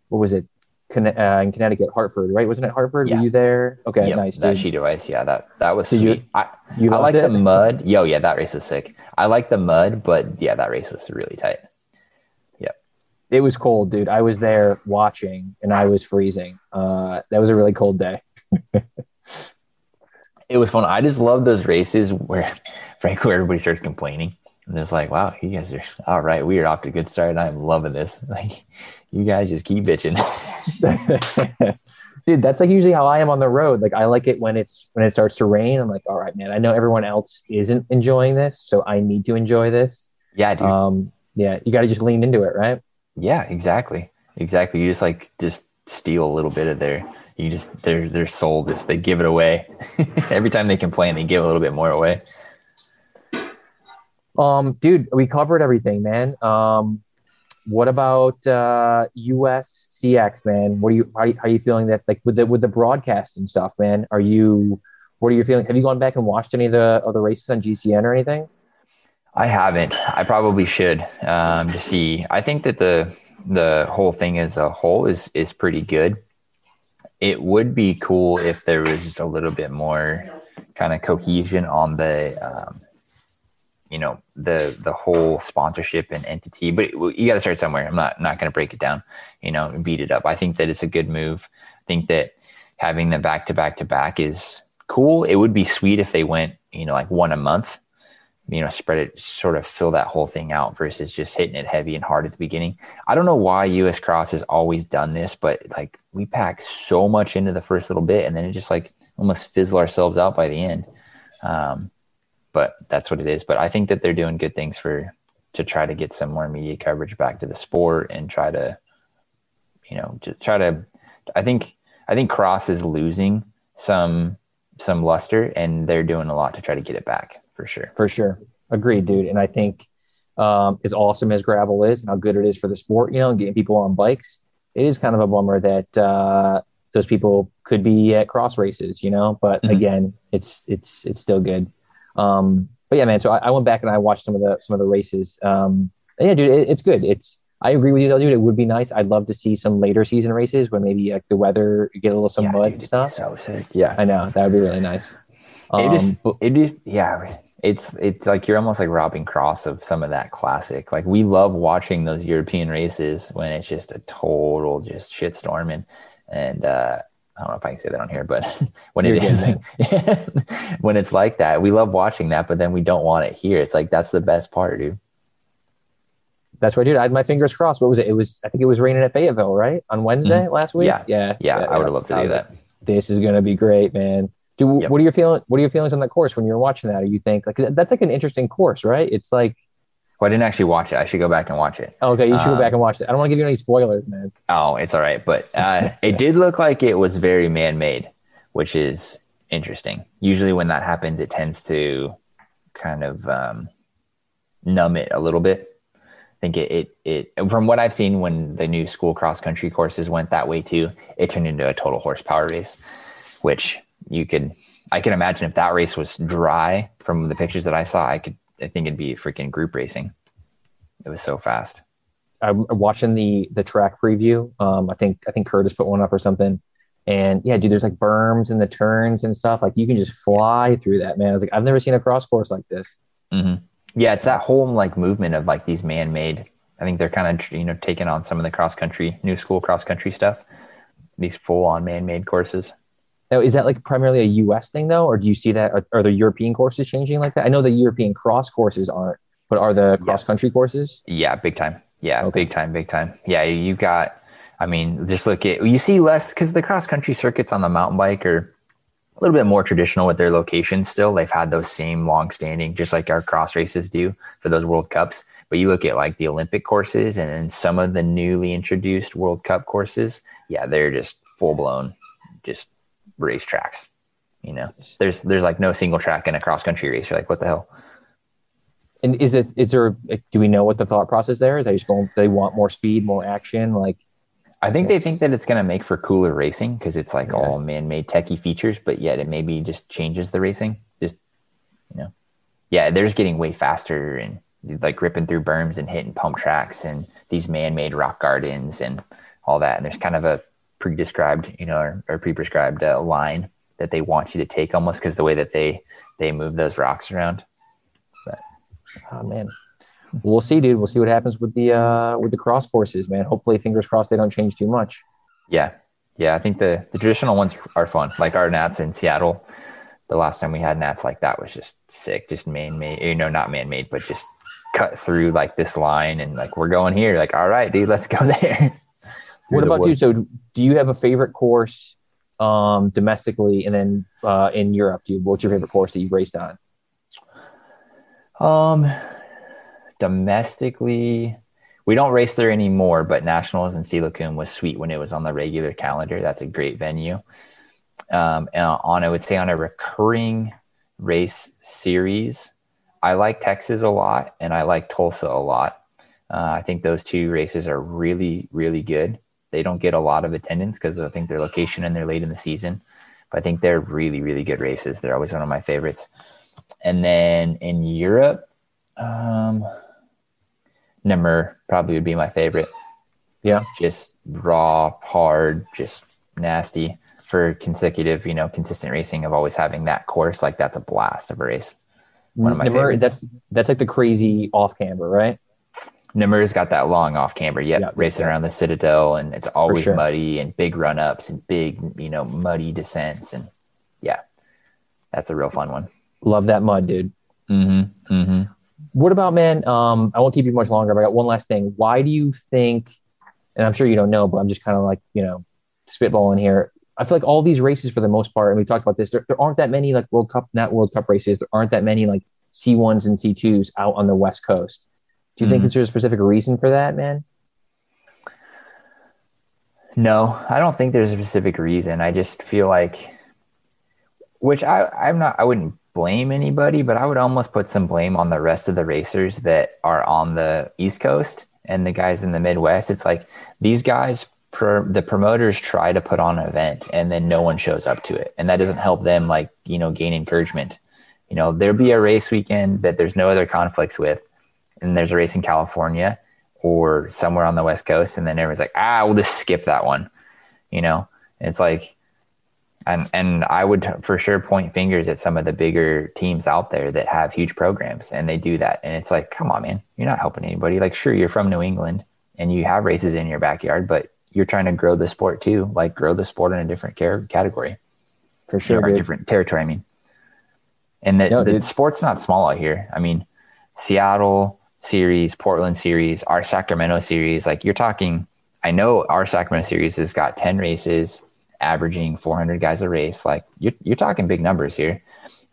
what was it? Conne- uh, in Connecticut, Hartford, right? Wasn't it Hartford? Yeah. Were you there? Okay, Yep, nice. That sheet of ice, yeah, that that was Did you- sweet. I, You I like it? the mud. Yo, yeah, that race was sick. I like the mud, but yeah, that race was really tight. Yeah, it was cold, dude. I was there watching and I was freezing. Uh, that was a really cold day. It was fun. I just love those races where, frankly, everybody starts complaining. And it's like, wow, you guys are all right. We are off to a good start. I'm loving this. Like, you guys just keep bitching. dude, that's like usually how I am on the road. Like I like it when it's when it starts to rain. I'm like, all right, man. I know everyone else isn't enjoying this, so I need to enjoy this. yeah, dude. Um, yeah, you got to just lean into it, right? Yeah, exactly. Exactly. You just like just steal a little bit of their you just their their soul just they give it away. Every time they complain, they give a little bit more away. Um, dude, we covered everything, man. Um, what about uh US CX, man? What are you how, are you- feeling that like with the with the broadcast and stuff, man? Are you what are you feeling? Have you gone back and watched any of the other races on GCN or anything? I haven't. I probably should um, to see. I think that the the whole thing as a whole is is pretty good. It would be cool if there was just a little bit more kind of cohesion on the, um, you know, the the whole sponsorship and entity. But you got to start somewhere. I'm not not going to break it down, you know, and beat it up. I think that it's a good move. I think that having the back to back to back is cool. It would be sweet if they went, you know, like one a month you know, spread it, sort of fill that whole thing out versus just hitting it heavy and hard at the beginning. I don't know why US Cross has always done this, but like we pack so much into the first little bit and then it just like almost fizzle ourselves out by the end. Um, but that's what it is. But I think that they're doing good things for to try to get some more media coverage back to the sport and try to, you know, just try to. I think I think Cross is losing some some luster, and they're doing a lot to try to get it back for sure. For sure. Agreed, dude. And I think um, as awesome as gravel is and how good it is for the sport, you know, and getting people on bikes, it is kind of a bummer that uh, those people could be at cross races, you know. But Mhm. again, it's it's it's still good. Um, but yeah, man. So I, I went back and I watched some of the some of the races. Um, yeah, dude, it, it's good. It's I agree with you though, dude. It would be nice. I'd love to see some later season races where maybe like the weather get a little some Yeah, mud dude, and stuff. So sick. Yeah. I know that would be really nice. Um, it is. but- It is. Yeah. It's it's like you're almost like robbing Cross of some of that classic. Like we love watching those European races when it's just a total just shitstorm and and uh, I don't know if I can say that on here, but when it is good, when it's like that, we love watching that, but then we don't want it here. It's like that's the best part, dude. That's right, dude. I had my fingers crossed. What was it? It was I think it was raining at Fayetteville, right? On Wednesday last week. Mm-hmm. Yeah. yeah, Yeah, I would have loved to do was that. like, this is gonna be great, man. Dude, Yep. what are your feeling? What are your feelings on that course when you're watching that? Or you think like that's like an interesting course, right? It's like Well, I didn't actually watch it. I should go back and watch it. okay, you should go Um, back and watch it. I don't want to give you any spoilers, man. Oh, it's all right. But uh, it did look like it was very man made, which is interesting. Usually, when that happens, it tends to kind of um, numb it a little bit. I think it, it, it, from what I've seen, when the new school cross country courses went that way too, it turned into a total horsepower race, which you could, I can imagine if that race was dry from the pictures that I saw, I could, I think it'd be freaking group racing. It was so fast. I'm watching the the track preview. Um, I think I think Curtis put one up or something. And yeah, dude, there's like berms and the turns and stuff. Like you can just fly through that, man. I was like, I've never seen a cross course like this. hmm Yeah, it's that whole like movement of like these man-made. I think they're kind of you know taking on some of the cross country, new school cross country stuff. These full-on man-made courses. Now, is that like primarily a U.S. thing though, or do you see that? Are, are the European courses changing like that? I know the European cross courses aren't, but are the cross country courses? Yeah, big time. Yeah, Okay. big time, big time. Yeah, you got. I mean, just look at you see less because the cross country circuits on the mountain bike are a little bit more traditional with their locations. Still, they've had those same long standing, just like our cross races do for those World Cups. But you look at like the Olympic courses and then some of the newly introduced World Cup courses, yeah, they're just full blown, just race tracks. You know, there's there's like no single track in a cross country race. You're like, what the hell? And is it is there? Do we know what the thought process there is? They just going. They want more speed, more action. Like, I think they think that it's going to make for cooler racing because it's like yeah. all man-made techie features, but yet it maybe just changes the racing. Just you know, yeah, they're just getting way faster and like ripping through berms and hitting pump tracks and these man-made rock gardens and all that. And there's kind of a pre-described, you know, or, or pre-prescribed uh, line that they want you to take almost because the way that they they move those rocks around. But oh man, we'll see, dude. We'll see what happens with the uh with the cross forces, man. Hopefully, fingers crossed, they don't change too much. Yeah, yeah. I think the the traditional ones are fun, like our Nats in Seattle. The last time we had Nats like that was just sick, just man made. You know, not man made, but just cut through like this line and like we're going here. Like, all right, dude, let's go there. What about you? So, do you have a favorite course um, domestically, and then uh, in Europe, do you, what's your favorite course that you've raced on? Um, domestically, we don't race there anymore, but Nationals in Silicon was sweet when it was on the regular calendar. That's a great venue. Um, and on, I would say, on a recurring race series, I like Texas a lot and I like Tulsa a lot. Uh, I think those two races are really, really good. They don't get a lot of attendance because I think their location and they're late in the season. But I think they're really, really good races. They're always one of my favorites. And then in Europe, um, Namur probably would be my favorite. Yeah. Just raw, hard, just nasty for consecutive, you know, consistent racing of always having that course. Like that's a blast of a race. One of my Namur, favorites. That's that's like the crazy off camber, right? Namur's got that long off camber, yep, yeah, racing around the Citadel, and it's always sure. muddy and big run ups and big, you know, muddy descents, and yeah, that's a real fun one. Love that mud, dude. Mm-hmm. Mm-hmm. What about man? Um, I won't keep you much longer, but I got one last thing. Why do you think? And I'm sure you don't know, but I'm just kind of like you know, spitballing here. I feel like all these races, for the most part, and we talked about this, there, there aren't that many like World Cup, not World Cup races. There aren't that many like C1s and C2s out on the West Coast do you mm-hmm. think there's a specific reason for that, man? No, I don't think there's a specific reason. I just feel like, which I, I'm not, I wouldn't blame anybody, but I would almost put some blame on the rest of the racers that are on the East Coast and the guys in the Midwest. It's like these guys, the promoters try to put on an event and then no one shows up to it. And that doesn't help them, like, you know, gain encouragement. You know, there'll be a race weekend that there's no other conflicts with and there's a race in California or somewhere on the West Coast, and then everyone's like, ah, we'll just skip that one, you know? And it's like, and and I would for sure point fingers at some of the bigger teams out there that have huge programs, and they do that, and it's like, come on, man, you're not helping anybody. Like, sure, you're from New England and you have races in your backyard, but you're trying to grow the sport too, like grow the sport in a different care category, for sure, or different territory. I mean, and the, no, the sport's not small out here. I mean, Seattle, series, Portland series, our Sacramento series. Like you're talking, I know our Sacramento series has got 10 races, averaging 400 guys a race. Like you're, you're talking big numbers here.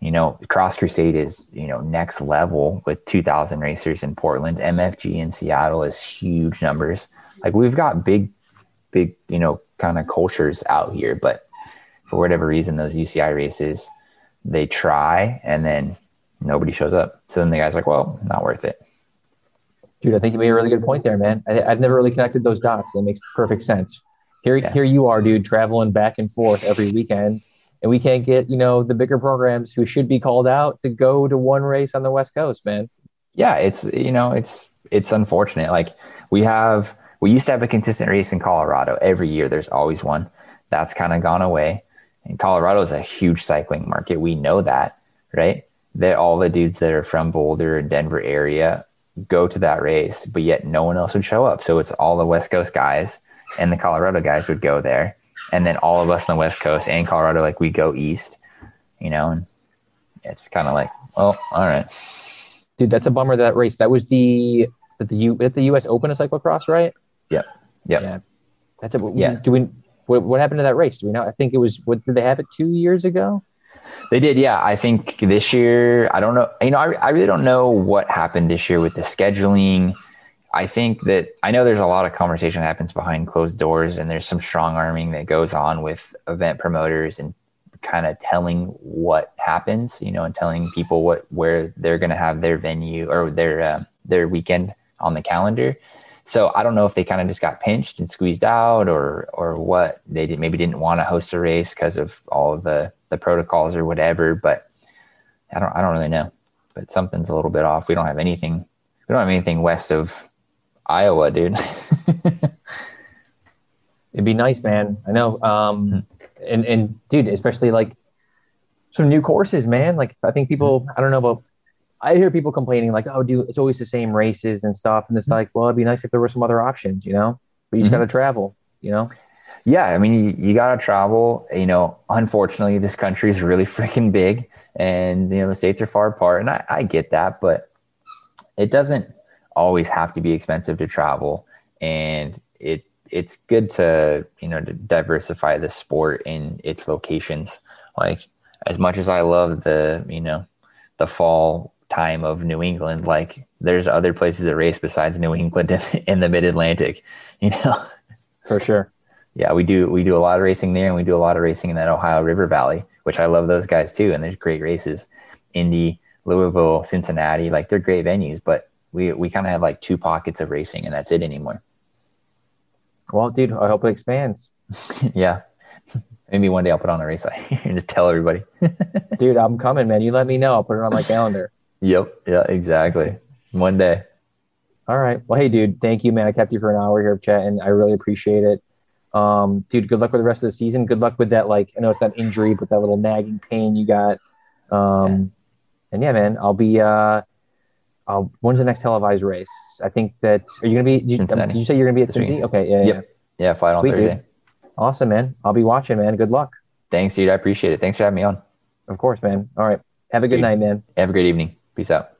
You know, Cross Crusade is, you know, next level with 2,000 racers in Portland. MFG in Seattle is huge numbers. Like we've got big, big, you know, kind of cultures out here. But for whatever reason, those UCI races, they try and then nobody shows up. So then the guy's like, well, not worth it. Dude, I think you made a really good point there, man. I, have never really connected those dots. That makes perfect sense. Here, yeah. here you are, dude, traveling back and forth every weekend, and we can't get you know the bigger programs who should be called out to go to one race on the West Coast, man. Yeah, it's you know it's it's unfortunate. Like we have, we used to have a consistent race in Colorado every year. There's always one. That's kind of gone away. And Colorado is a huge cycling market. We know that, right? That all the dudes that are from Boulder and Denver area go to that race, but yet no one else would show up. So it's all the West Coast guys and the Colorado guys would go there. And then all of us on the West Coast and Colorado, like we go east, you know, and it's kind of like, well, all right. Dude, that's a bummer that race. That was the the U at the US Open of cyclocross, right? Yep. Yep. Yeah. That's a yeah. Do we what, what happened to that race? Do we know? I think it was what did they have it two years ago? They did, yeah. I think this year, I don't know. You know, I, I really don't know what happened this year with the scheduling. I think that I know there's a lot of conversation that happens behind closed doors, and there's some strong arming that goes on with event promoters and kind of telling what happens, you know, and telling people what where they're going to have their venue or their uh, their weekend on the calendar. So I don't know if they kind of just got pinched and squeezed out, or or what they did, maybe didn't want to host a race because of all of the the protocols or whatever. But I don't I don't really know. But something's a little bit off. We don't have anything. We don't have anything west of Iowa, dude. It'd be nice, man. I know. Um, and and dude, especially like some new courses, man. Like I think people, I don't know about. I hear people complaining like, "Oh, dude, it's always the same races and stuff," and it's mm-hmm. like, well, it'd be nice if there were some other options, you know. But you just mm-hmm. got to travel, you know. Yeah, I mean, you, you got to travel. You know, unfortunately, this country is really freaking big, and you know the states are far apart, and I, I get that, but it doesn't always have to be expensive to travel and it it's good to you know to diversify the sport in its locations. Like as much as i love the you know the fall time of new england like there's other places to race besides new england in the mid-atlantic you know? For sure yeah we do we do a lot of racing there and we do a lot of racing in that ohio river valley which i love those guys too. And there's great races. Indy louisville cincinnati like they're great venues but we we kind of have like two pockets of racing and that's it anymore. Well dude i hope it expands. Yeah. Maybe one day i'll put on a race and just tell everybody. Dude i'm coming man. You let me know. I'll put it on my calendar. Yep. Yeah exactly. One day. All right. Well hey dude thank you man. I kept you for an hour here chatting. I really appreciate it um dude good luck with the rest of the season good luck with that like i know it's not injury but that little nagging pain you got um and yeah man i'll be uh uh, when's the next televised race? I think that are you going to be? Did you, did you, say you're going to be at Cincinnati? Okay, yeah, yep. yeah, yeah. Final Sweet, Thursday. Dude. Awesome, man. I'll be watching, man. Good luck. Thanks, dude. I appreciate it. Thanks for having me on. Of course, man. All right. Have a good dude, night, man. Have a great evening. Peace out.